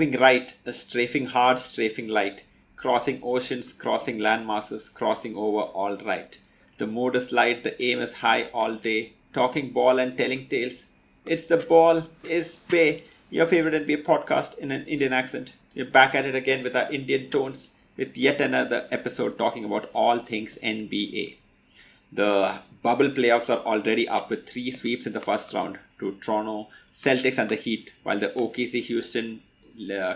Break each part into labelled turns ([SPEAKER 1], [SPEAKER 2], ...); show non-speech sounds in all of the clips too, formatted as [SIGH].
[SPEAKER 1] moving right, strafing hard, strafing light, crossing oceans, crossing land masses, crossing over all right. The mood is light, the aim is high all day, talking ball and telling tales. It's the ball is bay, your favorite NBA podcast in an Indian accent. We're back at it again with our Indian tones, with yet another episode talking about all things NBA. The bubble playoffs are already up with three sweeps in the first round to Toronto, Celtics, and the Heat, while the OKC, Houston,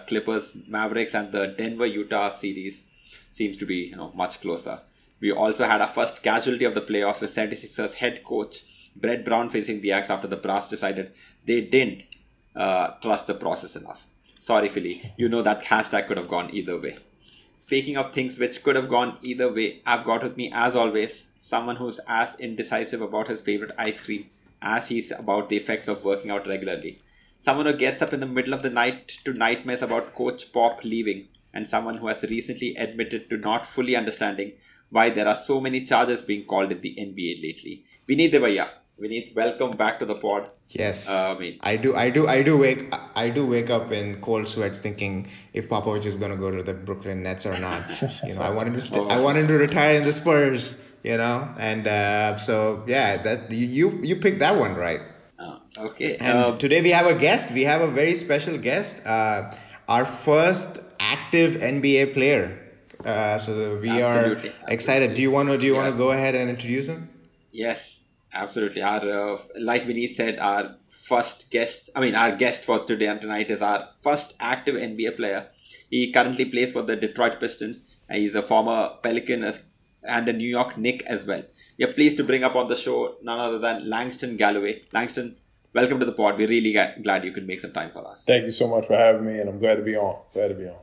[SPEAKER 1] Clippers, Mavericks, and the Denver Utah series seems to be you know much closer. We also had our first casualty of the playoffs with 76ers head coach Brett Brown facing the Axe after the brass decided they didn't uh, trust the process enough. Sorry, Philly. You know that hashtag could have gone either way. Speaking of things which could have gone either way, I've got with me, as always, someone who's as indecisive about his favorite ice cream as he's about the effects of working out regularly. Someone who gets up in the middle of the night to nightmares about Coach Pop leaving, and someone who has recently admitted to not fully understanding why there are so many charges being called in the NBA lately. Vinith Devaya, Vinith, welcome back to the pod.
[SPEAKER 2] Yes. Uh, I do, I do, I do wake, I do wake up in cold sweats thinking if Popovich is gonna go to the Brooklyn Nets or not. [LAUGHS] you know, I wanted to, st- oh. I wanted to retire in the Spurs. You know, and uh, so yeah, that you you picked that one right.
[SPEAKER 1] Okay.
[SPEAKER 2] And um, today we have a guest. We have a very special guest. Uh, our first active NBA player. Uh, so we absolutely, are excited. Absolutely. Do you want to do you yeah. want to go ahead and introduce him?
[SPEAKER 1] Yes, absolutely. Our uh, like Vinith said, our first guest. I mean, our guest for today and tonight is our first active NBA player. He currently plays for the Detroit Pistons. He's a former Pelican and a New York Knick as well. We are pleased to bring up on the show none other than Langston Galloway. Langston, welcome to the pod. We're really glad you could make some time for us.
[SPEAKER 3] Thank you so much for having me, and I'm glad to be on. Glad to be on.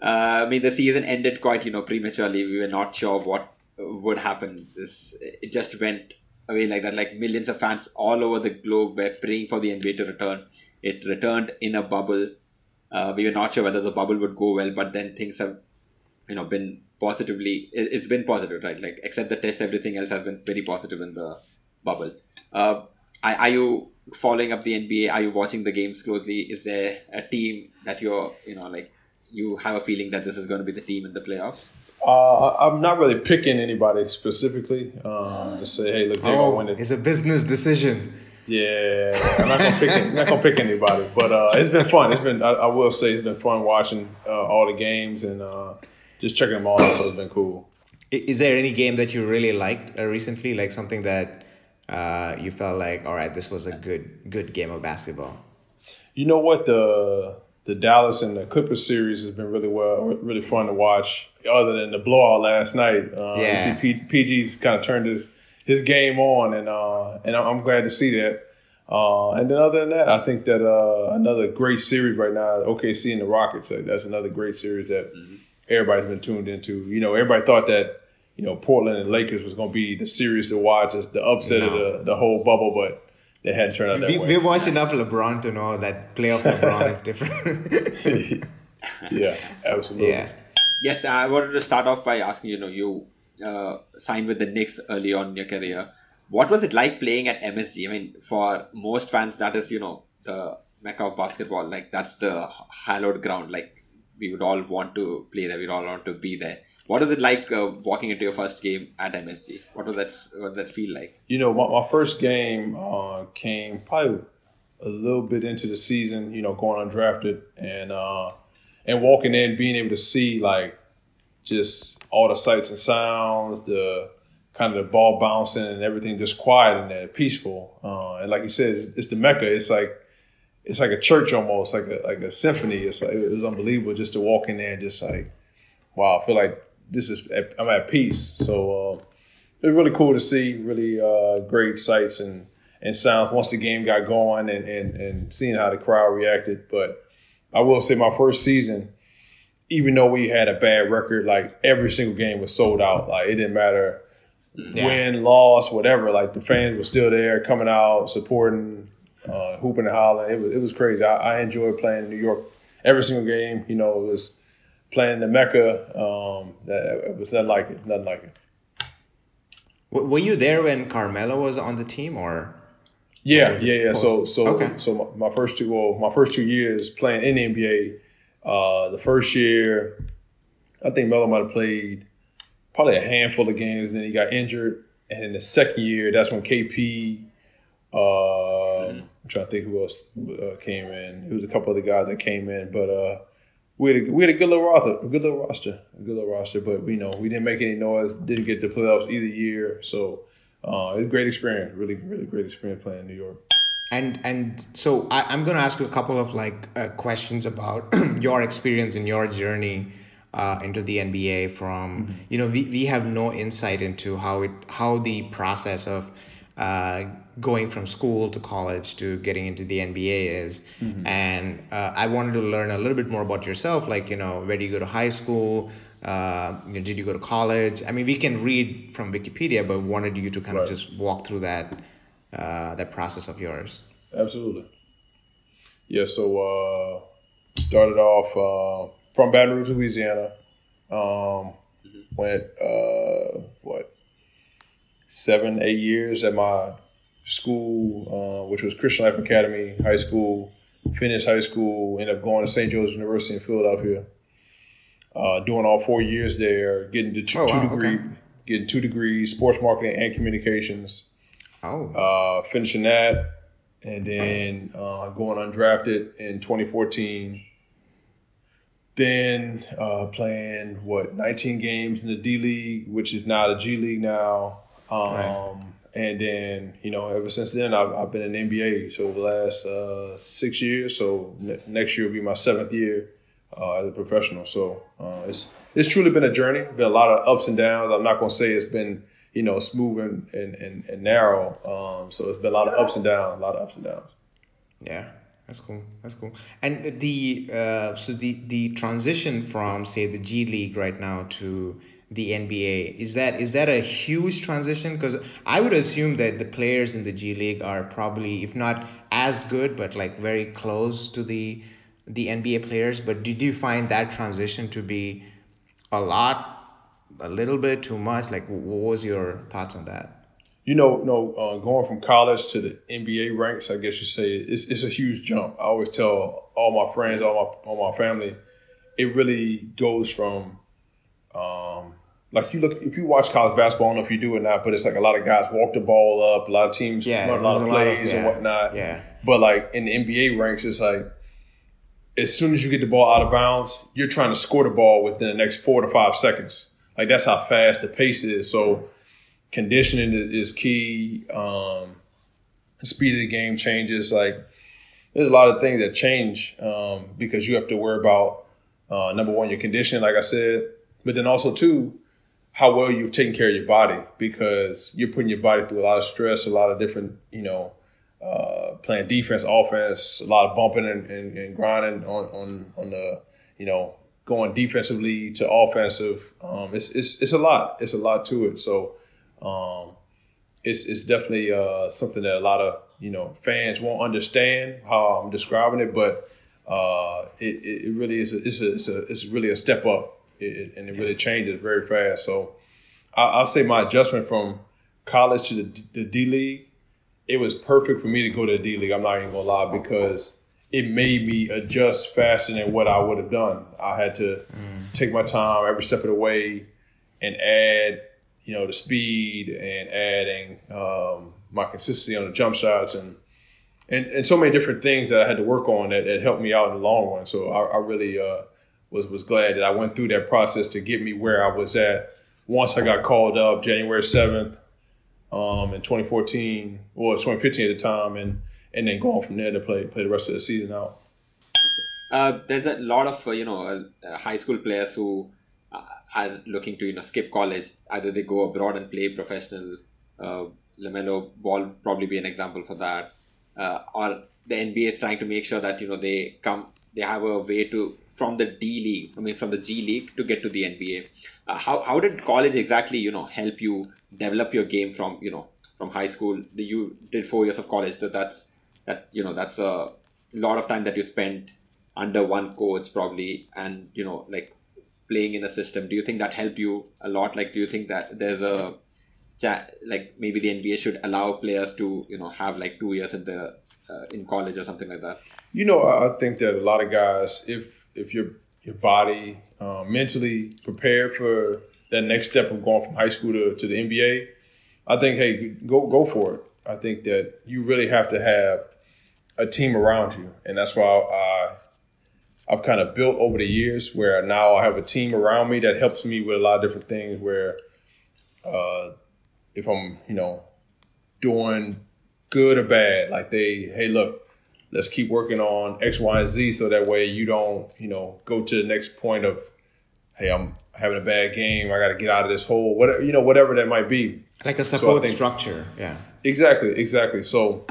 [SPEAKER 1] Uh, I mean, the season ended quite, you know, prematurely. We were not sure what would happen. This it just went away like that. Like millions of fans all over the globe were praying for the NBA to return. It returned in a bubble. Uh, we were not sure whether the bubble would go well, but then things have, you know, been positively. It's been positive, right? Like except the test, everything else has been very positive in the bubble. Uh, are you following up the NBA? Are you watching the games closely? Is there a team that you're, you know, like you have a feeling that this is going to be the team in the playoffs?
[SPEAKER 3] Uh, I'm not really picking anybody specifically. Um, to say, hey, look, they're oh, gonna win it.
[SPEAKER 2] It's a business decision.
[SPEAKER 3] Yeah, I'm not gonna pick. I'm not gonna pick anybody, but uh, it's been fun. It's been. I, I, will say, it's been fun watching uh, all the games and uh, just checking them all out. So it's been cool.
[SPEAKER 2] Is there any game that you really liked uh, recently, like something that uh, you felt like, all right, this was a good good game of basketball?
[SPEAKER 3] You know what the the Dallas and the Clippers series has been really well, really fun to watch. Other than the blowout last night, uh, yeah. you see P- PG's kind of turned his his game on, and uh, and I'm glad to see that. Uh, and then other than that, I think that uh, another great series right now, OKC and the Rockets. That's another great series that mm-hmm everybody's been tuned into. You know, everybody thought that you know Portland and Lakers was going to be the series to watch, the upset no. of the, the whole bubble, but they hadn't turned out that
[SPEAKER 2] we,
[SPEAKER 3] way.
[SPEAKER 2] We watched enough LeBron to know that playoff [LAUGHS] LeBron is
[SPEAKER 3] different. [LAUGHS] yeah, absolutely. Yeah.
[SPEAKER 1] Yes, I wanted to start off by asking. You know, you uh, signed with the Knicks early on in your career. What was it like playing at MSG? I mean, for most fans, that is you know the mecca of basketball. Like that's the hallowed ground. Like we would all want to play there. We'd all want to be there. What was it like uh, walking into your first game at MSG? What was that? What did that feel like?
[SPEAKER 3] You know, my, my first game uh, came probably a little bit into the season. You know, going undrafted and uh, and walking in, being able to see like just all the sights and sounds, the kind of the ball bouncing and everything just quiet and there, peaceful. Uh, and like you said, it's, it's the mecca. It's like it's like a church almost, like a like a symphony. It's like it was unbelievable just to walk in there and just like, wow, I feel like this is I'm at peace. So uh, it was really cool to see, really uh, great sights and and sounds once the game got going and, and and seeing how the crowd reacted. But I will say my first season, even though we had a bad record, like every single game was sold out. Like it didn't matter yeah. win, loss, whatever. Like the fans were still there, coming out, supporting uh, hooping and hollering. It was it was crazy. I, I enjoyed playing in New York every single game. You know, it was playing the Mecca. Um, that, it was nothing like it. Nothing like it.
[SPEAKER 2] Were you there when Carmelo was on the team, or?
[SPEAKER 3] Yeah, yeah, yeah. So, so, okay. so my, my, first two, well, my first two years playing in the NBA. Uh, the first year, I think Melo might have played probably a handful of games, and then he got injured. And in the second year, that's when KP. Uh, mm-hmm. I'm trying to think who else uh, came in. It was a couple of the guys that came in, but uh, we had a, we had a good little roster, a good little roster, a good little roster. But we you know we didn't make any noise, didn't get the playoffs either year. So uh, it was a great experience, really, really great experience playing in New York.
[SPEAKER 2] And and so I, am going to ask you a couple of like uh, questions about [CLEARS THROAT] your experience and your journey uh, into the NBA. From mm-hmm. you know we, we have no insight into how it how the process of uh, going from school to college to getting into the NBA is. Mm-hmm. And uh, I wanted to learn a little bit more about yourself, like you know where do you go to high school, uh, you know, did you go to college? I mean, we can read from Wikipedia, but wanted you to kind right. of just walk through that uh, that process of yours.
[SPEAKER 3] Absolutely. Yeah. So uh, started off uh, from Baton Rouge, Louisiana. Um, mm-hmm. went uh, what seven, eight years at my school, uh, which was Christian Life Academy High School. Finished high school, ended up going to St. Joseph's University in Philadelphia uh, doing all four years there, getting two, oh, two wow, degree, okay. getting two degrees, sports marketing and communications.
[SPEAKER 2] Oh.
[SPEAKER 3] Uh, finishing that, and then uh, going undrafted in 2014. Then uh, playing what 19 games in the D League, which is now the G League now. Um, right. And then you know, ever since then, I've, I've been in NBA. So the last uh, six years. So ne- next year will be my seventh year uh, as a professional. So uh, it's it's truly been a journey. Been a lot of ups and downs. I'm not gonna say it's been you know smooth and and, and, and narrow. Um, so it's been a lot of ups and downs. A lot of ups and downs.
[SPEAKER 2] Yeah. That's cool. That's cool. And the uh, so the the transition from say the G League right now to the NBA is that is that a huge transition? Because I would assume that the players in the G League are probably if not as good, but like very close to the the NBA players, but did you find that transition to be a lot, a little bit too much? Like, what was your thoughts on that?
[SPEAKER 3] You know, no, uh, going from college to the NBA ranks, I guess you say it's it's a huge jump. I always tell all my friends, all my all my family, it really goes from, um, like you look if you watch college basketball, I don't know if you do or not, but it's like a lot of guys walk the ball up, a lot of teams yeah, run a lot of plays yeah, and whatnot.
[SPEAKER 2] Yeah.
[SPEAKER 3] But like in the NBA ranks, it's like as soon as you get the ball out of bounds, you're trying to score the ball within the next four to five seconds. Like that's how fast the pace is. So conditioning is key. Um, speed of the game changes. Like there's a lot of things that change um, because you have to worry about uh, number one your conditioning, like I said, but then also two how well you've taken care of your body because you're putting your body through a lot of stress, a lot of different you know uh, playing defense, offense, a lot of bumping and, and, and, grinding on, on, on the, you know, going defensively to offensive. Um, it's, it's, it's a lot. It's a lot to it. So, um, it's, it's definitely, uh, something that a lot of, you know, fans won't understand how I'm describing it, but, uh, it, it really is, a, it's a, it's a, it's really a step up it, and it really changes very fast. So I, I'll say my adjustment from college to the, the D League, it was perfect for me to go to the D League. I'm not even gonna lie because it made me adjust faster than what I would have done. I had to mm. take my time every step of the way and add, you know, the speed and adding um, my consistency on the jump shots and, and and so many different things that I had to work on that, that helped me out in the long run. So I, I really uh, was was glad that I went through that process to get me where I was at. Once I got called up January 7th, um, in 2014 or 2015 at the time, and and then going from there to play play the rest of the season out.
[SPEAKER 1] Uh, there's a lot of uh, you know uh, high school players who uh, are looking to you know skip college. Either they go abroad and play professional. Uh, Lamelo Ball probably be an example for that. Uh, or the NBA is trying to make sure that you know they come they have a way to from the D League, I mean from the G League to get to the NBA. Uh, how how did college exactly you know help you develop your game from you know from high school? You did four years of college, so that's that you know that's a lot of time that you spent under one coach probably, and you know like playing in a system. Do you think that helped you a lot? Like, do you think that there's a like maybe the NBA should allow players to you know have like two years in the uh, in college or something like that?
[SPEAKER 3] You know, I think that a lot of guys, if if your your body um, mentally prepared for that next step of going from high school to, to the NBA, I think hey go go for it. I think that you really have to have a team around you, and that's why I I've kind of built over the years where now I have a team around me that helps me with a lot of different things. Where uh, if I'm you know doing good or bad, like they hey look let's keep working on X, Y, and Z so that way you don't, you know, go to the next point of, hey, I'm having a bad game, I got to get out of this hole, whatever, you know, whatever that might be.
[SPEAKER 2] Like a support so think, structure, yeah.
[SPEAKER 3] Exactly, exactly. So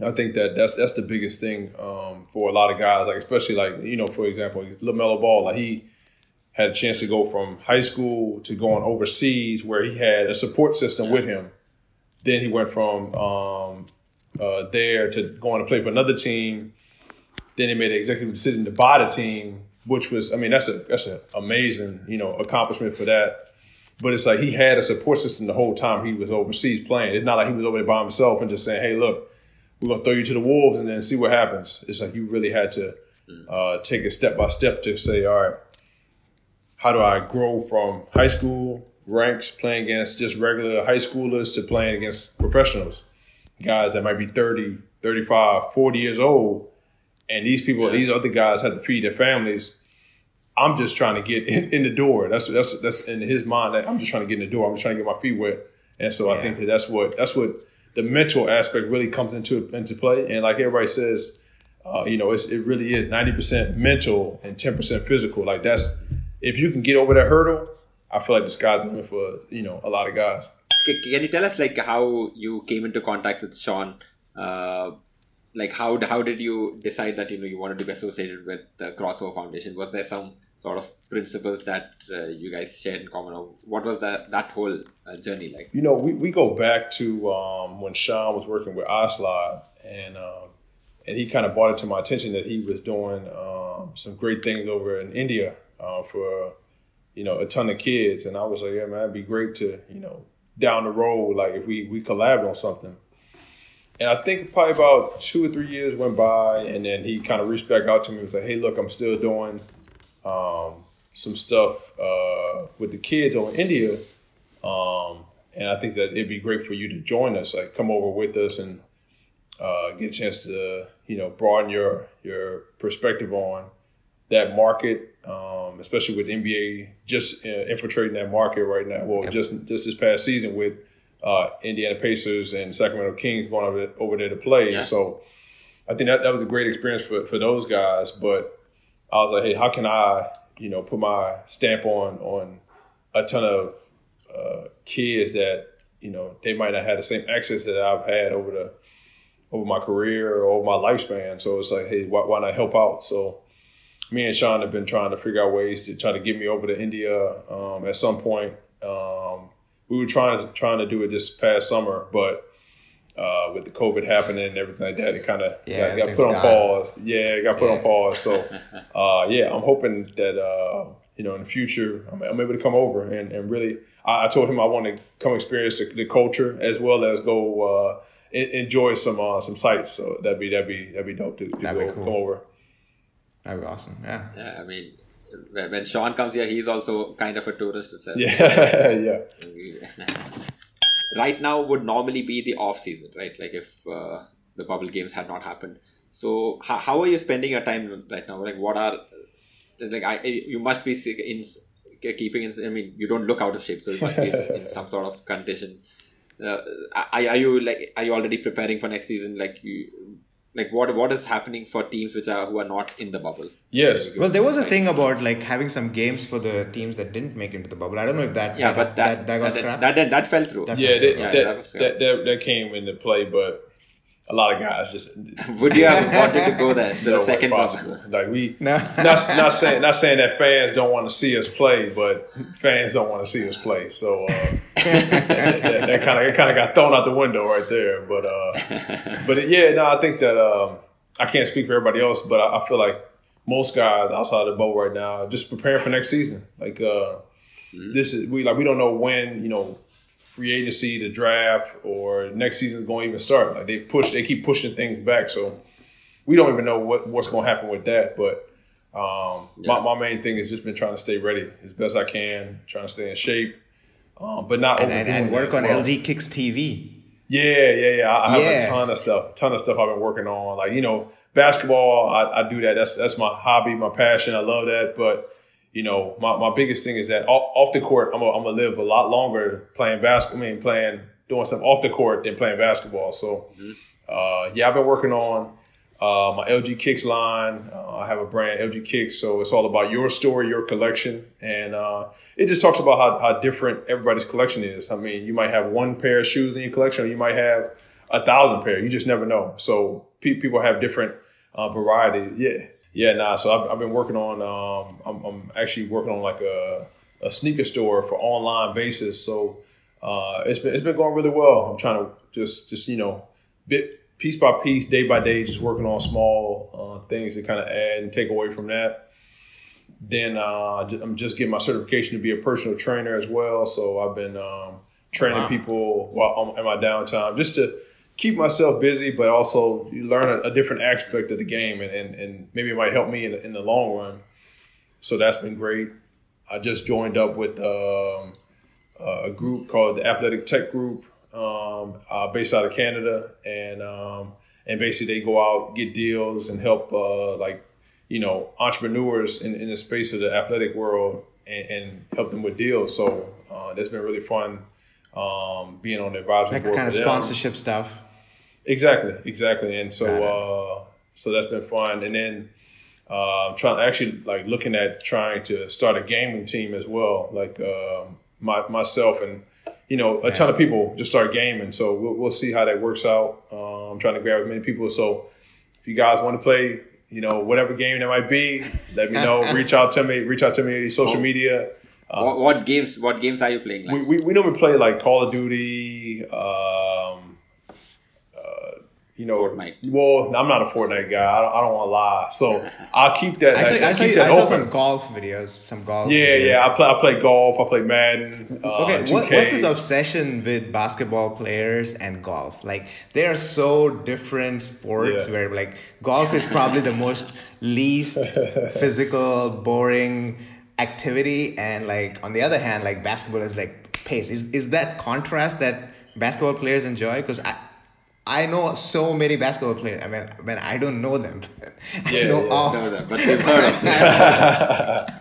[SPEAKER 3] I think that that's that's the biggest thing um, for a lot of guys, like especially like you know, for example, Lamelo Ball, like he had a chance to go from high school to going overseas where he had a support system with him. Then he went from um, uh, there to going to play for another team. Then he made an executive decision to buy the team, which was, I mean, that's a that's an amazing, you know, accomplishment for that. But it's like he had a support system the whole time he was overseas playing. It's not like he was over there by himself and just saying, "Hey, look, we're gonna throw you to the wolves and then see what happens." It's like you really had to uh, take it step by step to say, "All right, how do I grow from high school ranks playing against just regular high schoolers to playing against professionals?" Guys that might be 30, 35, 40 years old, and these people, yeah. these other guys have to feed their families. I'm just trying to get in, in, the door. That's that's that's in his mind. That I'm just trying to get in the door. I'm just trying to get my feet wet. And so yeah. I think that that's what that's what the mental aspect really comes into into play. And like everybody says, uh, you know, it's, it really is 90% mental and 10% physical. Like that's if you can get over that hurdle, I feel like the sky's the limit for you know a lot of guys
[SPEAKER 1] can you tell us like how you came into contact with Sean? Uh, like how how did you decide that you know you wanted to be associated with the Crossover Foundation? Was there some sort of principles that uh, you guys shared in common, or what was that that whole uh, journey like?
[SPEAKER 3] You know, we, we go back to um, when Sean was working with Oslab, and um, and he kind of brought it to my attention that he was doing um, some great things over in India uh, for you know a ton of kids, and I was like, yeah, man, it'd be great to you know down the road, like if we we collabed on something. And I think probably about two or three years went by, and then he kind of reached back out to me and was like, "Hey, look, I'm still doing um, some stuff uh, with the kids in India, um, and I think that it'd be great for you to join us, like come over with us and uh, get a chance to, you know, broaden your your perspective on that market, um, especially with NBA just uh, infiltrating that market right now. Well, yep. just just this past season with uh, Indiana Pacers and Sacramento Kings going over, over there to play. Yeah. So I think that, that was a great experience for, for those guys. But I was like, hey, how can I, you know, put my stamp on on a ton of uh, kids that you know they might not have the same access that I've had over the over my career or over my lifespan. So it's like, hey, why, why not help out? So me and Sean have been trying to figure out ways to try to get me over to India um, at some point. Um, we were trying to trying to do it this past summer, but uh, with the COVID happening and everything like that, it kind of yeah, got, got put on pause. Yeah, it got put yeah. on pause. So [LAUGHS] uh, yeah, I'm hoping that uh, you know in the future I'm, I'm, able to come over and, and really. I, I told him I want to come experience the, the culture as well as go uh, enjoy some uh, some sights. So that'd be that'd be that'd be dope to, to go, cool. come over.
[SPEAKER 2] That'd be awesome. Yeah.
[SPEAKER 1] Yeah, I mean, when Sean comes here, he's also kind of a tourist itself.
[SPEAKER 3] Yeah, [LAUGHS] yeah.
[SPEAKER 1] right now would normally be the off season, right? Like if uh, the bubble games had not happened. So how, how are you spending your time right now? Like what are like I you must be in keeping in. I mean, you don't look out of shape, so you must be [LAUGHS] in some sort of condition. Uh, are, are you like are you already preparing for next season? Like you like what what is happening for teams which are who are not in the bubble?
[SPEAKER 3] Yes.
[SPEAKER 2] Well there was a thing about like having some games for the teams that didn't make into the bubble. I don't know if that
[SPEAKER 1] yeah that, but that that, that, got that, that, that, that fell through.
[SPEAKER 3] That yeah, fell through. yeah that, was, yeah. that, that came into play but a lot of guys just [LAUGHS]
[SPEAKER 1] would you have wanted to go there [LAUGHS] to no the second
[SPEAKER 3] possible. like we no. not, not [LAUGHS] saying not saying that fans don't want to see us play but fans don't want to see us play. So uh, that kind of kind of got thrown out the window right there. But uh but yeah no I think that um I can't speak for everybody else but I, I feel like most guys outside of the boat right now just preparing for next season. Like uh mm-hmm. this is we like we don't know when you know free agency, the draft, or next season is going to even start. Like they push, they keep pushing things back. So we don't even know what what's going to happen with that. But um, yeah. my, my main thing has just been trying to stay ready as best I can, trying to stay in shape, um, but not
[SPEAKER 2] and, and, and work on well. LG Kicks TV.
[SPEAKER 3] Yeah, yeah, yeah. I, I yeah. have a ton of stuff, ton of stuff I've been working on. Like you know, basketball, I, I do that. That's that's my hobby, my passion. I love that. But you know, my, my biggest thing is that off, off the court, I'm gonna, live a lot longer playing basketball. I mean, playing doing stuff off the court than playing basketball. So, mm-hmm. uh, yeah, I've been working on uh, my LG Kicks line. Uh, I have a brand, LG Kicks, so it's all about your story, your collection, and uh, it just talks about how, how different everybody's collection is. I mean, you might have one pair of shoes in your collection, or you might have a thousand pair. You just never know. So pe- people have different uh, variety. Yeah, yeah. Nah. So I've, I've been working on. Um, I'm, I'm, actually working on like a, a sneaker store for online basis. So uh, it's been it's been going really well. I'm trying to just just you know bit piece by piece, day by day, just working on small uh, things to kind of add and take away from that. Then uh, I'm just getting my certification to be a personal trainer as well. So I've been um, training wow. people while in my downtime just to keep myself busy, but also learn a, a different aspect of the game, and, and, and maybe it might help me in, in the long run. So that's been great. I just joined up with um, a group called the Athletic Tech Group um, uh, based out of Canada, and um, and basically they go out get deals and help uh, like you know entrepreneurs in, in the space of the athletic world and, and help them with deals. So uh, that's been really fun um, being on the advisory board.
[SPEAKER 2] kind of sponsorship stuff.
[SPEAKER 3] Exactly, exactly, and so uh, so that's been fun, and then. Uh, I'm trying actually like looking at trying to start a gaming team as well, like um, my, myself and you know, a yeah. ton of people just start gaming. So we'll, we'll see how that works out. Uh, I'm trying to grab as many people. So if you guys want to play, you know, whatever game that might be, let me know. [LAUGHS] reach out to me. Reach out to me social media.
[SPEAKER 1] Uh, what, what, games? What games are you playing?
[SPEAKER 3] Like? We, we we normally play like Call of Duty. Um, you know,
[SPEAKER 1] Fortnite.
[SPEAKER 3] Well, I'm not a Fortnite guy. I don't, I don't want to lie. So [LAUGHS] I'll keep that. I,
[SPEAKER 2] saw, I,
[SPEAKER 3] keep
[SPEAKER 2] saw, that I saw some golf videos. Some golf.
[SPEAKER 3] Yeah,
[SPEAKER 2] videos.
[SPEAKER 3] yeah. I play. I play golf. I play Madden. Uh,
[SPEAKER 2] okay, what, what's this obsession with basketball players and golf? Like they are so different sports. Yeah. Where like golf is probably the most least [LAUGHS] physical, boring activity, and like on the other hand, like basketball is like pace. Is is that contrast that basketball players enjoy? Because I I know so many basketball players. I mean, when I don't know them, [LAUGHS]
[SPEAKER 3] yeah, I know
[SPEAKER 1] yeah, all. Know them, but we've heard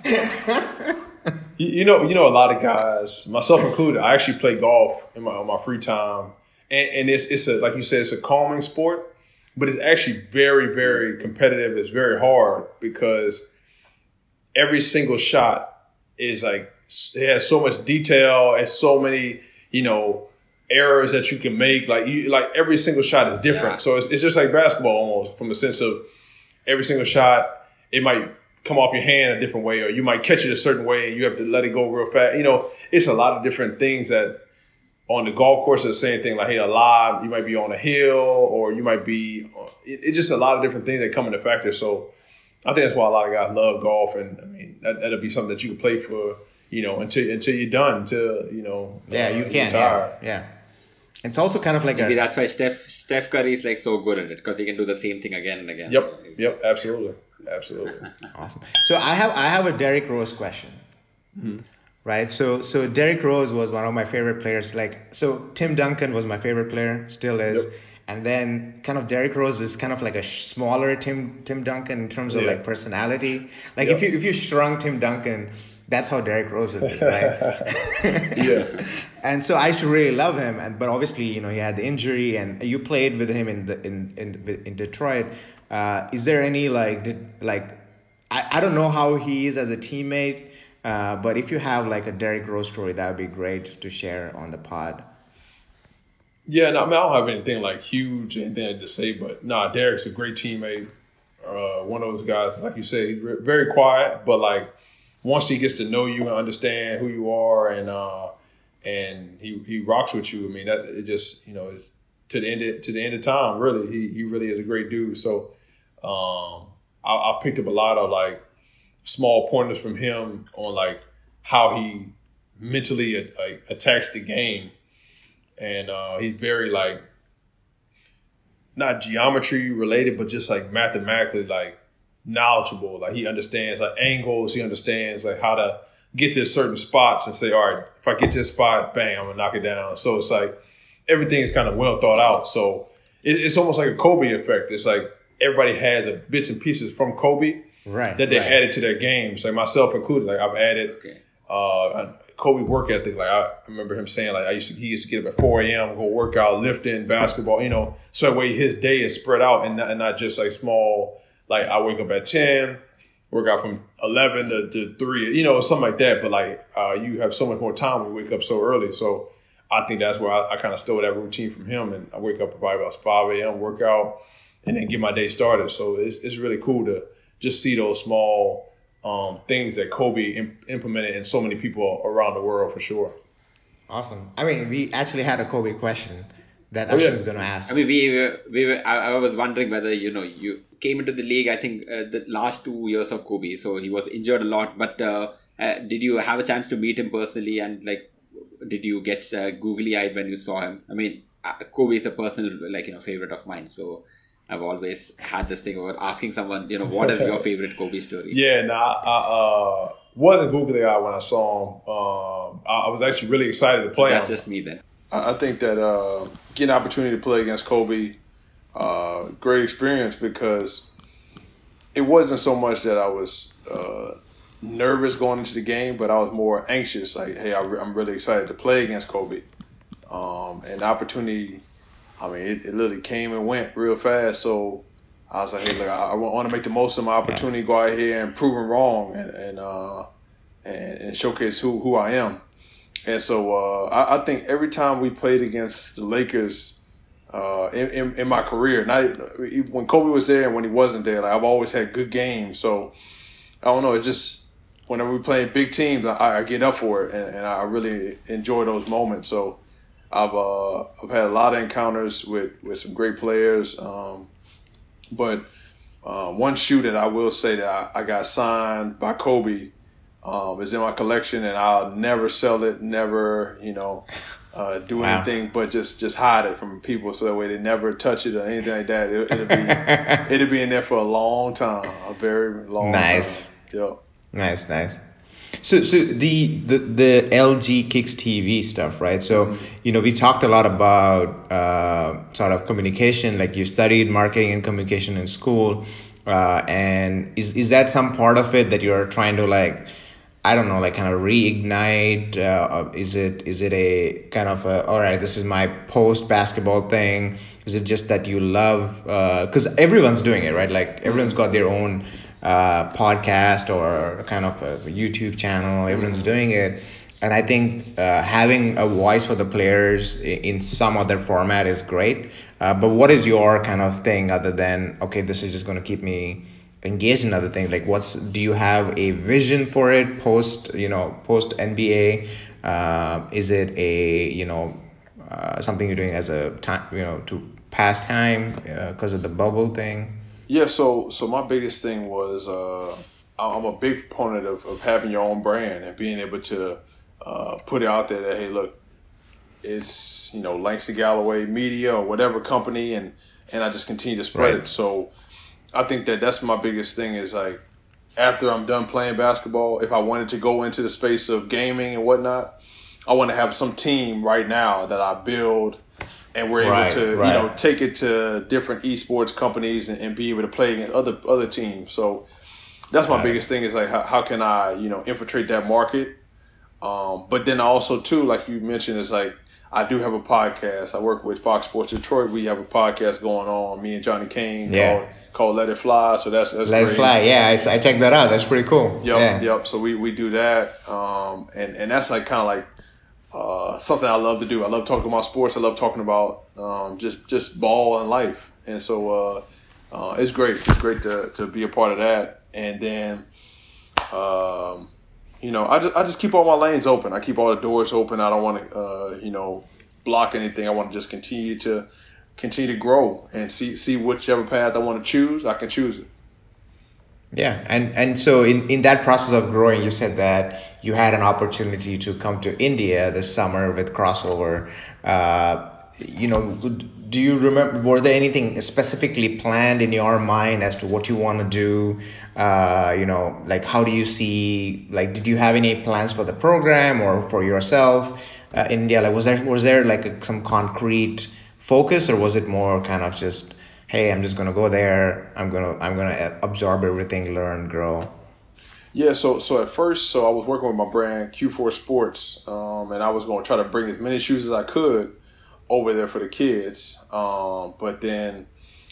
[SPEAKER 3] of [LAUGHS] you, you know, you know, a lot of guys, myself included. I actually play golf in my on my free time, and, and it's it's a like you said, it's a calming sport, but it's actually very very competitive. It's very hard because every single shot is like it has so much detail and so many you know errors that you can make. Like you, like every single shot is different. Yeah. So it's, it's just like basketball almost from a sense of every single shot, it might come off your hand a different way, or you might catch it a certain way and you have to let it go real fast. You know, it's a lot of different things that on the golf course it's the same thing. Like, hey, alive, you might be on a hill or you might be, it's just a lot of different things that come into factor. So I think that's why a lot of guys love golf. And I mean, that, that'll be something that you can play for, you know, until, until you're done, until, you know,
[SPEAKER 2] yeah, uh, you can. Yeah. yeah. It's also kind of like
[SPEAKER 1] maybe
[SPEAKER 2] a,
[SPEAKER 1] that's why Steph Steph Curry is like so good at it because he can do the same thing again and again.
[SPEAKER 3] Yep, yep, absolutely, absolutely. [LAUGHS]
[SPEAKER 2] awesome. So I have I have a Derrick Rose question. Mm-hmm. Right. So so Derrick Rose was one of my favorite players. Like so Tim Duncan was my favorite player, still is. Yep. And then kind of Derrick Rose is kind of like a smaller Tim Tim Duncan in terms of yeah. like personality. Like yep. if you if you shrunk Tim Duncan that's how Derrick Rose would be, right? [LAUGHS]
[SPEAKER 3] yeah. [LAUGHS]
[SPEAKER 2] and so I used to really love him, and but obviously, you know, he had the injury, and you played with him in the in in, in Detroit. Uh, is there any like did like I, I don't know how he is as a teammate, uh, but if you have like a Derrick Rose story, that would be great to share on the pod.
[SPEAKER 3] Yeah, no, I mean I don't have anything like huge, anything to say, but nah, Derrick's a great teammate. Uh, one of those guys, like you say, very quiet, but like once he gets to know you and understand who you are and uh, and he, he rocks with you, I mean that it just you know to the end of, to the end of time really he, he really is a great dude. So um, I, I picked up a lot of like small pointers from him on like how he mentally like attacks the game. And uh, he's very like not geometry related, but just like mathematically like knowledgeable. Like he understands like angles. He understands like how to get to certain spots and say, all right, if I get to this spot, bang, I'm gonna knock it down. So it's like everything is kind of well thought out. So it, it's almost like a Kobe effect. It's like everybody has a bits and pieces from Kobe
[SPEAKER 2] right,
[SPEAKER 3] that they
[SPEAKER 2] right.
[SPEAKER 3] added to their games. Like myself included. Like I've added
[SPEAKER 1] Okay.
[SPEAKER 3] uh, Kobe work ethic. Like I, remember him saying, like I used to, he used to get up at 4 a.m. go work out, lifting, basketball. You know, so that way his day is spread out and not, and not just like small. Like I wake up at 10, work out from 11 to, to 3, you know, something like that. But like uh, you have so much more time when you wake up so early. So I think that's where I, I kind of stole that routine from him. And I wake up probably about 5 a.m. work out and then get my day started. So it's it's really cool to just see those small um, things that Kobe im- implemented in so many people around the world for sure.
[SPEAKER 2] Awesome. I mean, we actually had a Kobe question that
[SPEAKER 3] Oh, yeah.
[SPEAKER 2] Ashwin's gonna ask.
[SPEAKER 1] I mean, we were, we were, I, I was wondering whether, you know, you came into the league, I think, uh, the last two years of Kobe. So he was injured a lot. But uh, uh, did you have a chance to meet him personally? And, like, did you get uh, googly eyed when you saw him? I mean, uh, Kobe is a personal, like, you know, favorite of mine. So I've always had this thing about asking someone, you know, what is your [LAUGHS] favorite Kobe story?
[SPEAKER 3] Yeah, no, I, I uh, wasn't googly eyed when I saw him. Um, I, I was actually really excited to play
[SPEAKER 1] That's
[SPEAKER 3] him.
[SPEAKER 1] just me then.
[SPEAKER 3] I I think that uh, getting an opportunity to play against Kobe, uh, great experience because it wasn't so much that I was uh, nervous going into the game, but I was more anxious. Like, hey, I, am really excited to play against Kobe. Um, and the opportunity, I mean, it, it literally came and went real fast. So I was like, hey, look, I, I want to make the most of my opportunity, go out here and prove them wrong, and and, uh, and and showcase who who I am. And so uh, I, I think every time we played against the Lakers uh, in, in, in my career, not even- when Kobe was there and when he wasn't there, like I've always had good games. So I don't know, it's just whenever we play big teams, I, I get up for it, and, and I really enjoy those moments. So I've uh, I've had a lot of encounters with, with some great players, um, but uh, one shoe that I will say that I, I got signed by Kobe um, is in my collection, and I'll never sell it, never you know uh, do
[SPEAKER 2] Wow.
[SPEAKER 3] anything, but just just hide it from people so that way they never touch it or anything like that. It, it'll be [LAUGHS] it'll be in there for a long time, a very long
[SPEAKER 2] Nice.
[SPEAKER 3] time. Yep.
[SPEAKER 2] Nice, nice. So, so the, the the LG Kicks TV stuff, right? So, you know, we talked a lot about uh, sort of communication. Like you studied marketing and communication in school, uh, and is is that some part of it that you're trying to like, I don't know, like kind of reignite? Uh, is it is it a kind of a all right? This is my post basketball thing. Is it just that you love? Because everyone's doing it, right? Like everyone's got their own uh, podcast or kind of a YouTube channel. Everyone's doing it, and I think uh, having a voice for the players in some other format is great. Uh, but what is your kind of thing other than okay, this is just going to keep me engaged in other things? Like, what's do you have a vision for it post you know post NBA? Uh, is it a you know uh, something you're doing as a time you know to pass time because of the bubble thing?
[SPEAKER 3] Yeah, so so my biggest thing was uh, I'm a big proponent of, of having your own brand and being able to uh, put it out there that hey, look, it's you know Langston Galloway Media or whatever company, and and I just continue to spread
[SPEAKER 2] Right.
[SPEAKER 3] it. So I think that that's my biggest thing is like after I'm done playing basketball, if I wanted to go into the space of gaming and whatnot, I want to have some team right now that I build and we're
[SPEAKER 2] Right,
[SPEAKER 3] able to
[SPEAKER 2] right.
[SPEAKER 3] you know take it to different esports companies and, and be able to play against other other teams. So that's my biggest thing is like how, how can I you know infiltrate that market. Um, but then also too, like you mentioned, is like I do have a podcast. I work with Fox Sports Detroit. We have a podcast going on. Me and Johnny Kane
[SPEAKER 2] Yeah.
[SPEAKER 3] called called Let It Fly. So that's that's
[SPEAKER 2] Let
[SPEAKER 3] great.
[SPEAKER 2] it fly. Yeah, I, I checked that out. That's pretty cool.
[SPEAKER 3] Yep,
[SPEAKER 2] yeah.
[SPEAKER 3] yep. So we, we do that, um, and and that's like kind of like uh, something I love to do. I love talking about sports. I love talking about um, just just ball and life, and so uh, uh, it's great. It's great to, to be a part of that. And then, um, you know, I just I just keep all my lanes open. I keep all the doors open. I don't want to uh, you know block anything. I want to just continue to continue to grow and see see whichever path I want to choose. I can choose it.
[SPEAKER 2] Yeah, and and so in in that process of growing, you said that you had an opportunity to come to India this summer with crossover. Uh, you know, do you remember? Were there anything specifically planned in your mind as to what you want to do? Uh, you know, like how do you see? Like, did you have any plans for the program or for yourself uh, in India? Like, was there was there like a, some concrete focus, or was it more kind of just, hey, I'm just gonna go there. I'm gonna I'm gonna absorb everything, learn, grow.
[SPEAKER 3] Yeah, so so at first, so I was working with my brand Q4 Sports, um, and I was going to try to bring as many shoes as I could over there for the kids. Um, but then,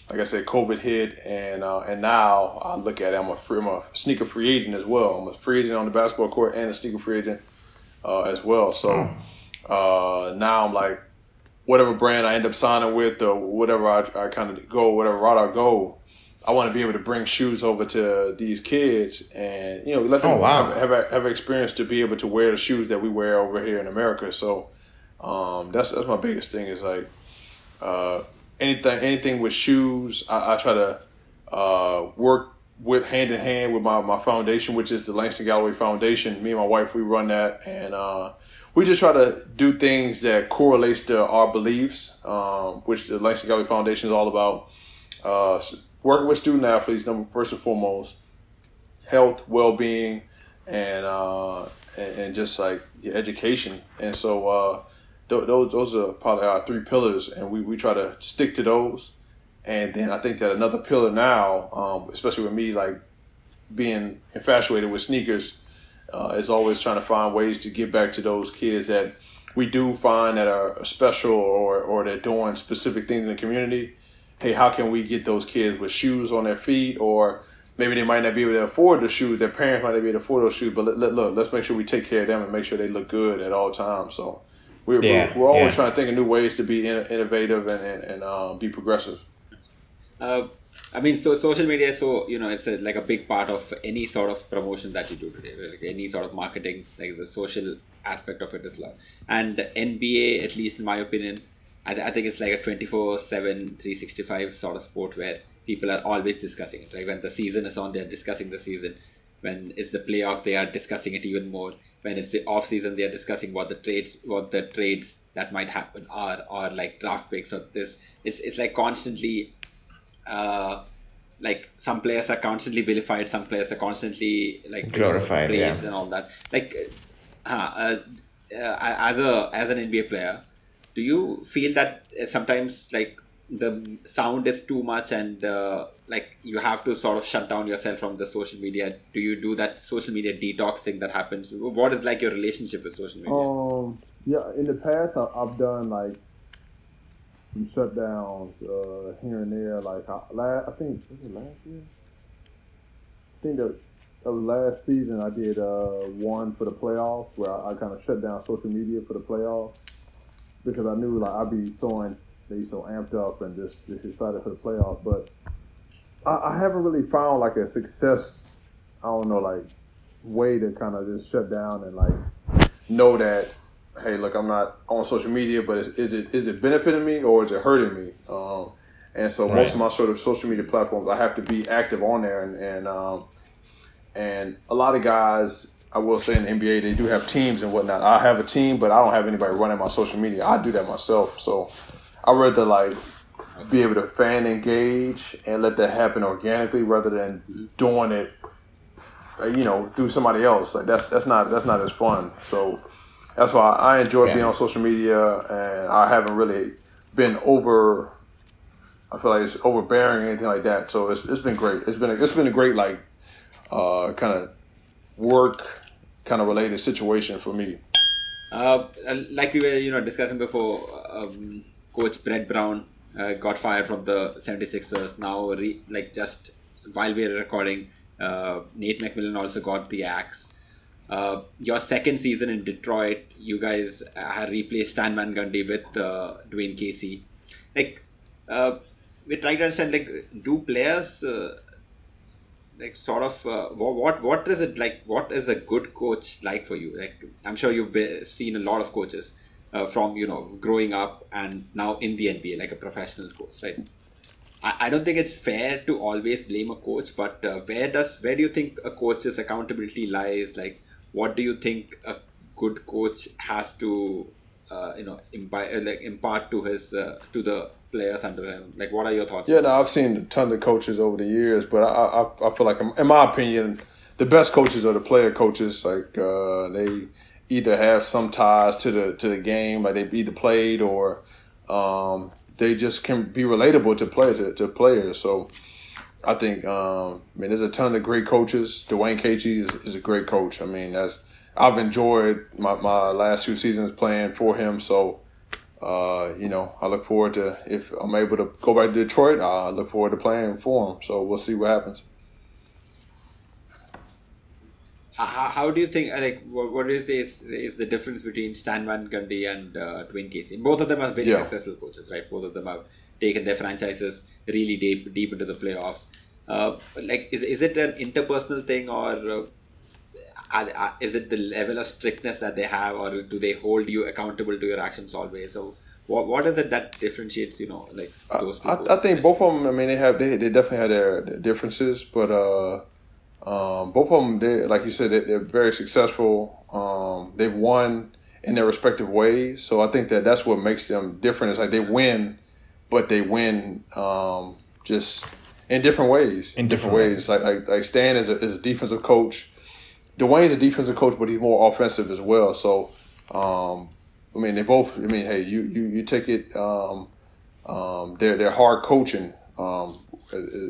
[SPEAKER 3] like I said, COVID hit, and uh, and now I look at it, I'm a free, I'm a sneaker free agent as well. I'm a free agent on the basketball court and a sneaker free agent uh, as well. So hmm. uh, now I'm like, whatever brand I end up signing with, or whatever I, I kind of go, whatever route I go, I want to be able to bring shoes over to these kids and you know let them oh, wow. have, have have experience to be able to wear the shoes that we wear over here in America. So um, that's that's my biggest thing is like uh, anything anything with shoes. I, I try to uh, work with hand in hand with my, my foundation, which is the Langston Galloway Foundation. Me and my wife we run that, and uh, we just try to do things that correlates to our beliefs, um, which the Langston Galloway Foundation is all about. Uh, working with student athletes, number first and foremost, health, well being, and, uh, and and just like education. And so uh, th- those those are probably our three pillars, and we, we try to stick to those. And then I think that another pillar now, um, especially with me like being infatuated with sneakers, uh, is always trying to find ways to get back to those kids that we do find that are special or or they're doing specific things in the community. Hey, how can we get those kids with shoes on their feet or maybe they might not be able to afford the shoes. Their parents might not be able to afford those shoes, but let, let, look, let's make sure we take care of them and make sure they look good at all times. So we're, yeah, we're, we're, always yeah. trying to think of new ways to be innovative and, and, and um, be progressive.
[SPEAKER 1] Uh, I mean, so social media, so you know, it's a, like a big part of any sort of promotion that you do today. Like any sort of marketing, like the social aspect of it is lot. And NBA, at least in my opinion, I, th- I think it's like a 24/7, 365 sort of sport where people are always discussing it. Right, when the season is on, they're discussing the season. When it's the playoff, they are discussing it even more when it's the off season they're discussing what the trades what the trades that might happen are or like draft picks or this it's it's like constantly uh like some players are constantly vilified some players are constantly like
[SPEAKER 2] glorified
[SPEAKER 1] praised
[SPEAKER 2] yeah.
[SPEAKER 1] and all that like uh, uh, uh, as a as an NBA player do you feel that sometimes like the sound is too much and uh, like you have to sort of shut down yourself from the social media? Do you do that social media detox thing that happens? What is like your relationship with social media?
[SPEAKER 3] Um yeah in the past i've done like some shutdowns uh, here and there. Like I, I think last year? I think that last season i did uh, one for the playoffs where i, I kind of shut down social media for the playoffs because i knew like i'd be so they so amped up and just, just excited for the playoffs. But I, I haven't really found like a success. I don't know, like way to kind of just shut down and like know that hey, look, I'm not on social media, but is, is it is it benefiting me or is it hurting me? Um, and so right. most of my sort of social media platforms, I have to be active on there, and and um, and a lot of guys, I will say in the NBA, they do have teams and whatnot. I have a team, but I don't have anybody running my social media. I do that myself. So I rather like be able to fan engage and let that happen organically rather than doing it, uh, you know, through somebody else. Like that's that's not that's not as fun. So that's why I enjoy yeah. being on social media, and I haven't really been over. I feel like it's overbearing or anything like that. So it's it's been great. It's been a, it's been a great like uh, kind of work kind of related situation for me.
[SPEAKER 1] Uh, like we were you know discussing before. Um, coach Brett Brown uh, got fired from the 76ers. Now, re- like just while we are recording, uh, Nate McMillan also got the axe. Uh, your second season in Detroit, you guys have replaced Stan Van Gundy with uh, Dwane Casey. Like, uh, we're trying to understand, like, do players uh, like sort of uh, what what is it like? What is a good coach like for you? Like, I'm sure you've been, seen a lot of coaches uh, from you know growing up and now in the NBA like a professional coach, right? I, don't think it's fair to always blame a coach, but uh, where does where do you think a coach's accountability lies? Like, what do you think a good coach has to uh, you know impart, uh, like impart to his uh, to the players under him? Like, what are your thoughts?
[SPEAKER 3] Yeah, no, I've seen a ton of coaches over the years, but I I, I feel like, in my opinion, the best coaches are the player coaches. Like uh, they either have some ties to the to the game, like they've either played or um, they just can be relatable to play to, to players. So I think um, I mean there's a ton of great coaches. Dwane Casey is, is a great coach. I mean that's I've enjoyed my, my last two seasons playing for him. So uh, you know I look forward to if I'm able to go back to Detroit. I look forward to playing for him. So we'll see what happens.
[SPEAKER 1] How, how do you think, like, what, what do you say is, is the difference between Stan Van Gundy and uh, Dwane Casey? Both of them are very yeah. successful coaches, right? Both of them have taken their franchises really deep, deep into the playoffs. Uh, like, is, is it an interpersonal thing or uh, are, are, is it the level of strictness that they have or do they hold you accountable to your actions always? So, what, what is it that differentiates, you know, like those
[SPEAKER 3] I, I, think both of them, I mean, they have, they, they definitely have their, their differences, but, uh, um, both of them, they, like you said, they, are very successful. Um, they've won in their respective ways. So I think that that's what makes them different. Is like they win, but they win um, just in different ways.
[SPEAKER 2] In different,
[SPEAKER 3] different ways. Like, like like Stan is a, is a defensive coach. Dwane's a defensive coach, but he's more offensive as well. So um, I mean, they both. I mean, hey, you you you take it. Um, um, they're they're hard coaching um,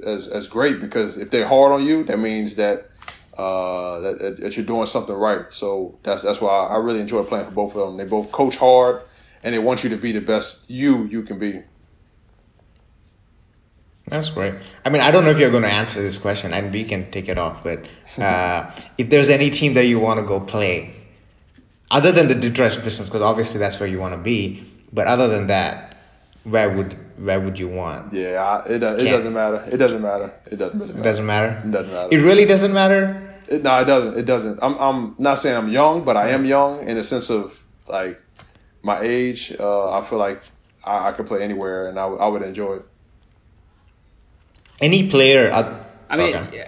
[SPEAKER 3] as as great because if they're hard on you, that means that uh, that, that you're doing something right. So that's that's why I really enjoy playing for both of them. They both coach hard and they want you to be the best you you can be.
[SPEAKER 2] That's great. I mean, I don't know if you're going to answer this question, and we can take it off. But [LAUGHS] uh, if there's any team that you want to go play, other than the Detroit Pistons, because obviously that's where you want to be, but other than that, where would where would you want?
[SPEAKER 3] Yeah, I, it it doesn't matter. It doesn't matter. It doesn't matter.
[SPEAKER 2] It doesn't matter.
[SPEAKER 3] It doesn't matter.
[SPEAKER 2] It really doesn't matter.
[SPEAKER 3] It, no, it doesn't. It doesn't. I'm I'm not saying I'm young, but I am young in the sense of like my age. Uh, I feel like I, I could play anywhere, and I, w- I would enjoy it.
[SPEAKER 2] Any player.
[SPEAKER 1] I mean, okay.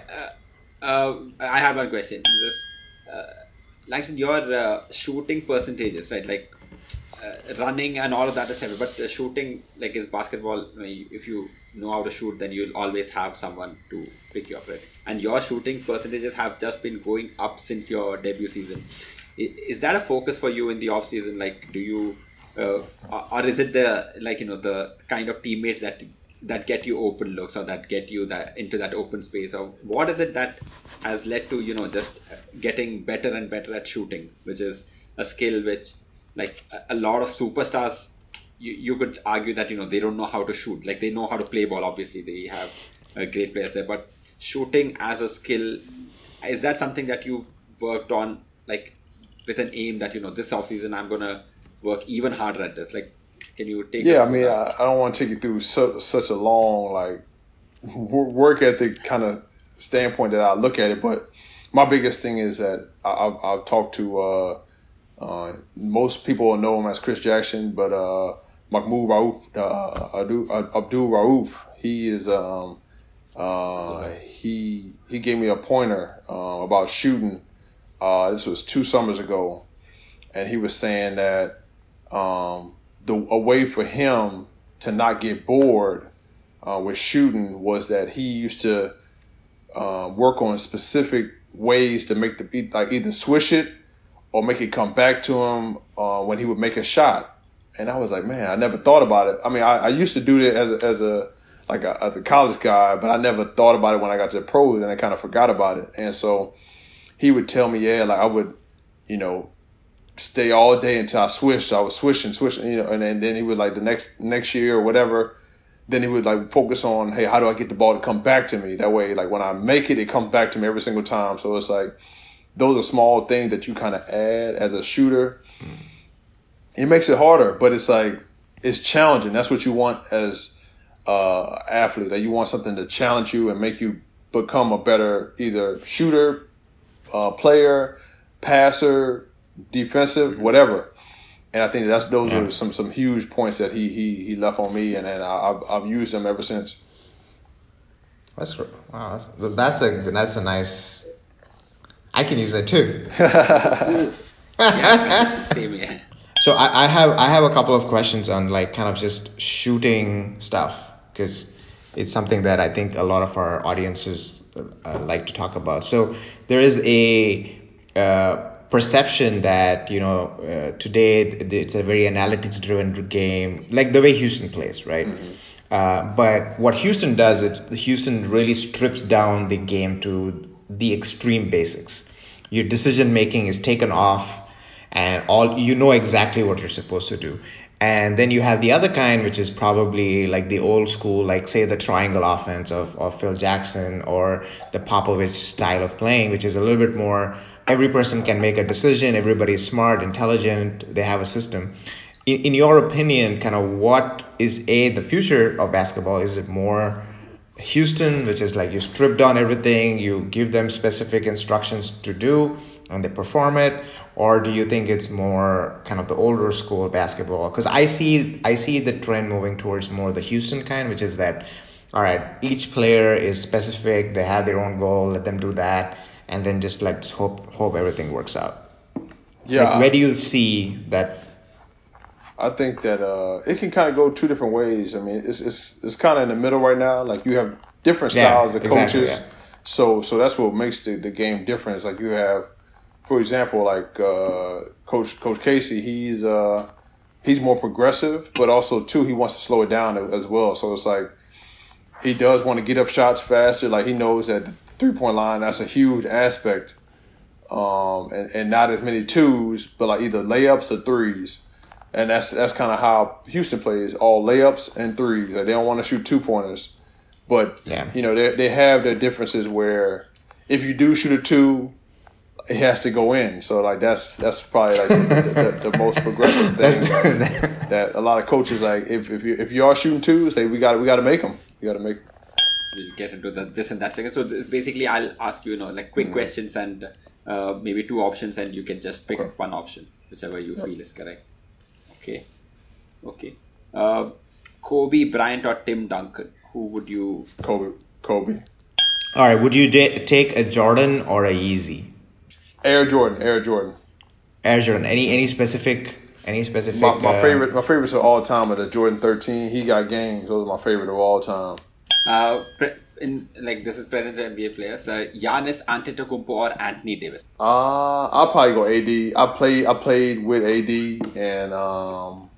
[SPEAKER 1] uh, uh, I have one question. This, uh, like your uh, shooting percentages, right? Like uh, running and all of that is heavy, but uh, shooting like is basketball. If you know how to shoot, then you'll always have someone to pick you up, right? And your shooting percentages have just been going up since your debut season. Is that a focus for you in the off season? Like, do you, uh, or is it the like you know the kind of teammates that that get you open looks or that get you that into that open space or what is it that has led to you know just getting better and better at shooting which is a skill which like a, lot of superstars you, you could argue that you know they don't know how to shoot. Like they know how to play ball obviously they have great players there but shooting as a skill is that something that you've worked on like with an aim that you know this off season i'm gonna work even harder at this? Like can you take
[SPEAKER 3] yeah i mean I, I, don't want to take you through such a long like work ethic kind of standpoint that i look at it but my biggest thing is that I, have I've talked to uh, uh, most people know him as Chris Jackson, but uh, Mahmoud Rauf, uh, Abdul, Rauf, he is um, uh, he he gave me a pointer uh, about shooting. Uh, this was two summers ago, and he was saying that um, the a way for him to not get bored uh, with shooting was that he used to uh, work on specific ways to make the beat like either swish it or make it come back to him uh, when he would make a shot. And I was like, man, I never thought about it. I mean, I, I used to do it as a, as a like a, as a college guy, but I never thought about it when I got to the pros, and I kind of forgot about it. And so he would tell me, yeah, like I would, you know, stay all day until I switched. I was swishing, swishing, you know, and then, then he would like the next next year or whatever. Then he would like focus on, hey, how do I get the ball to come back to me? That way, like when I make it, it comes back to me every single time. So it's like those are small things that you kind of add as a shooter. It makes it harder, but it's like it's challenging. That's what you want as uh, athlete. That you want something to challenge you and make you become a better either shooter, uh, player, passer, defensive, whatever. And I think that's those yeah. are some some huge points that he he he left on me, and, and I've I've used them ever since.
[SPEAKER 2] That's wow. That's, that's a that's a nice I can use that too.
[SPEAKER 1] yeah, same here.
[SPEAKER 2] So I, I have I have a couple of questions on like kind of just shooting stuff because it's something that I think a lot of our audiences uh, like to talk about. So there is a uh, perception that you know uh, today it's a very analytics driven game, like the way Houston plays, right? Mm-hmm. Uh, but what Houston does is Houston really strips down the game to the extreme basics. Your decision making is taken off, and all you know exactly what you're supposed to do. And then you have the other kind, which is probably like the old school, like say the triangle offense of, of Phil Jackson or the Popovich style of playing, which is a little bit more every person can make a decision, everybody's smart, intelligent, they have a system. In, in your opinion, kind of what is A, the future of basketball? Is it more Houston, which is like you strip down everything, you give them specific instructions to do, and they perform it? or do you think it's more kind of the older school basketball? Because I see I see the trend moving towards more the Houston kind, which is that all right, each player is specific, they have their own goal, let them do that, and then just let's hope hope everything works out. Yeah. Like, where do you see that?
[SPEAKER 3] I think that uh, it can kind of go two different ways. I mean, it's it's it's kind of in the middle right now. Like you have different styles yeah, of coaches. Exactly, yeah. So so that's what makes the, the game different. It's like you have for example, like uh, Coach Coach Casey, he's uh, he's more progressive, but also too he wants to slow it down as well. So it's like he does want to get up shots faster. Like he knows that three point line that's a huge aspect, um, and and not as many twos, but like either layups or threes. And that's that's kind of how Houston plays, all layups and threes. Like they don't want to shoot two pointers, but yeah. you know they they have their differences where if you do shoot a two, it has to go in. So like that's that's probably like the, the, the most progressive [LAUGHS] thing that, that, a lot of coaches like if if you if you are shooting twos, they we got we got to make them. You got to make.
[SPEAKER 1] We'll get into the this and that second. So this basically I'll ask you, you know, like quick mm-hmm. questions and uh, maybe two options, and you can just pick okay. one option, whichever you yep. feel is correct. Okay. Okay. Uh, Kobe Bryant or Tim Duncan? Who would you?
[SPEAKER 3] Kobe. Kobe.
[SPEAKER 2] All right. Would you da- take a Jordan or a Yeezy?
[SPEAKER 3] Air Jordan, Air Jordan.
[SPEAKER 2] Air Jordan. Any any specific any specific?
[SPEAKER 3] My, my uh, favorite my favorites of all time are the Jordan 13. He got games. Those are my favorite of all time.
[SPEAKER 1] Uh, in like this is present NBA players. Uh, Giannis Antetokounmpo or Anthony Davis.
[SPEAKER 3] Uh, I'll probably go AD. I played I played with AD and um.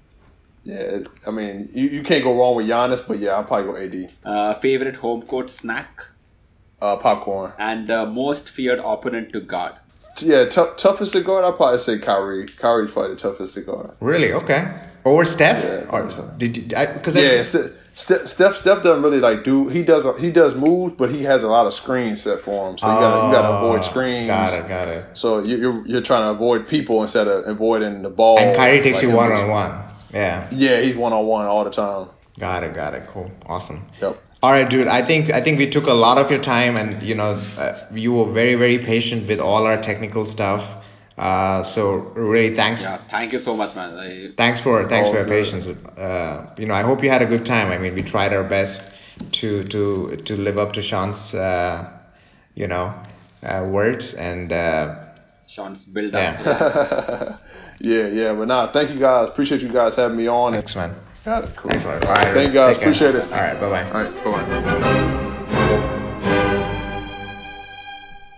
[SPEAKER 3] Yeah, I mean, you, you can't go wrong with Giannis, but yeah, I'll probably go AD.
[SPEAKER 1] Uh, favorite home court snack?
[SPEAKER 3] Uh, popcorn.
[SPEAKER 1] And uh, most feared opponent to guard?
[SPEAKER 3] yeah, t- toughest to guard. I'll probably say Kyrie. Kyrie's probably the toughest to guard.
[SPEAKER 2] Really? Okay. Over Steph? Yeah. Or did you? Because
[SPEAKER 3] yeah, Steph, Steph, Steph doesn't really like do. He does. He does moves, but he has a lot of screens set for him. So you gotta, you gotta oh, avoid screens.
[SPEAKER 2] Got it. Got it.
[SPEAKER 3] So you, you're you're trying to avoid people instead of avoiding the ball.
[SPEAKER 2] And Kyrie takes like you one on one. Yeah.
[SPEAKER 3] Yeah, he's one on one all the time.
[SPEAKER 2] Got it. Got it. Cool. Awesome.
[SPEAKER 3] Yep.
[SPEAKER 2] All right, dude. I think I think we took a lot of your time, and you know, uh, you were very very patient with all our technical stuff. Uh, so really, thanks.
[SPEAKER 1] Yeah, thank you so much, man.
[SPEAKER 2] I, thanks for thanks for your patience. Uh, you know, I hope you had a good time. I mean, we tried our best to to to live up to Sean's uh, you know uh, words and. Uh,
[SPEAKER 1] Sean's build
[SPEAKER 3] up. Yeah. [LAUGHS] yeah, yeah. But nah, thank you guys. Appreciate you guys having me on.
[SPEAKER 2] Thanks, man.
[SPEAKER 3] Got it. Cool.
[SPEAKER 2] Thanks, All right.
[SPEAKER 3] Thank you guys. Appreciate it.
[SPEAKER 2] All right. Bye bye.
[SPEAKER 3] All right. Bye bye.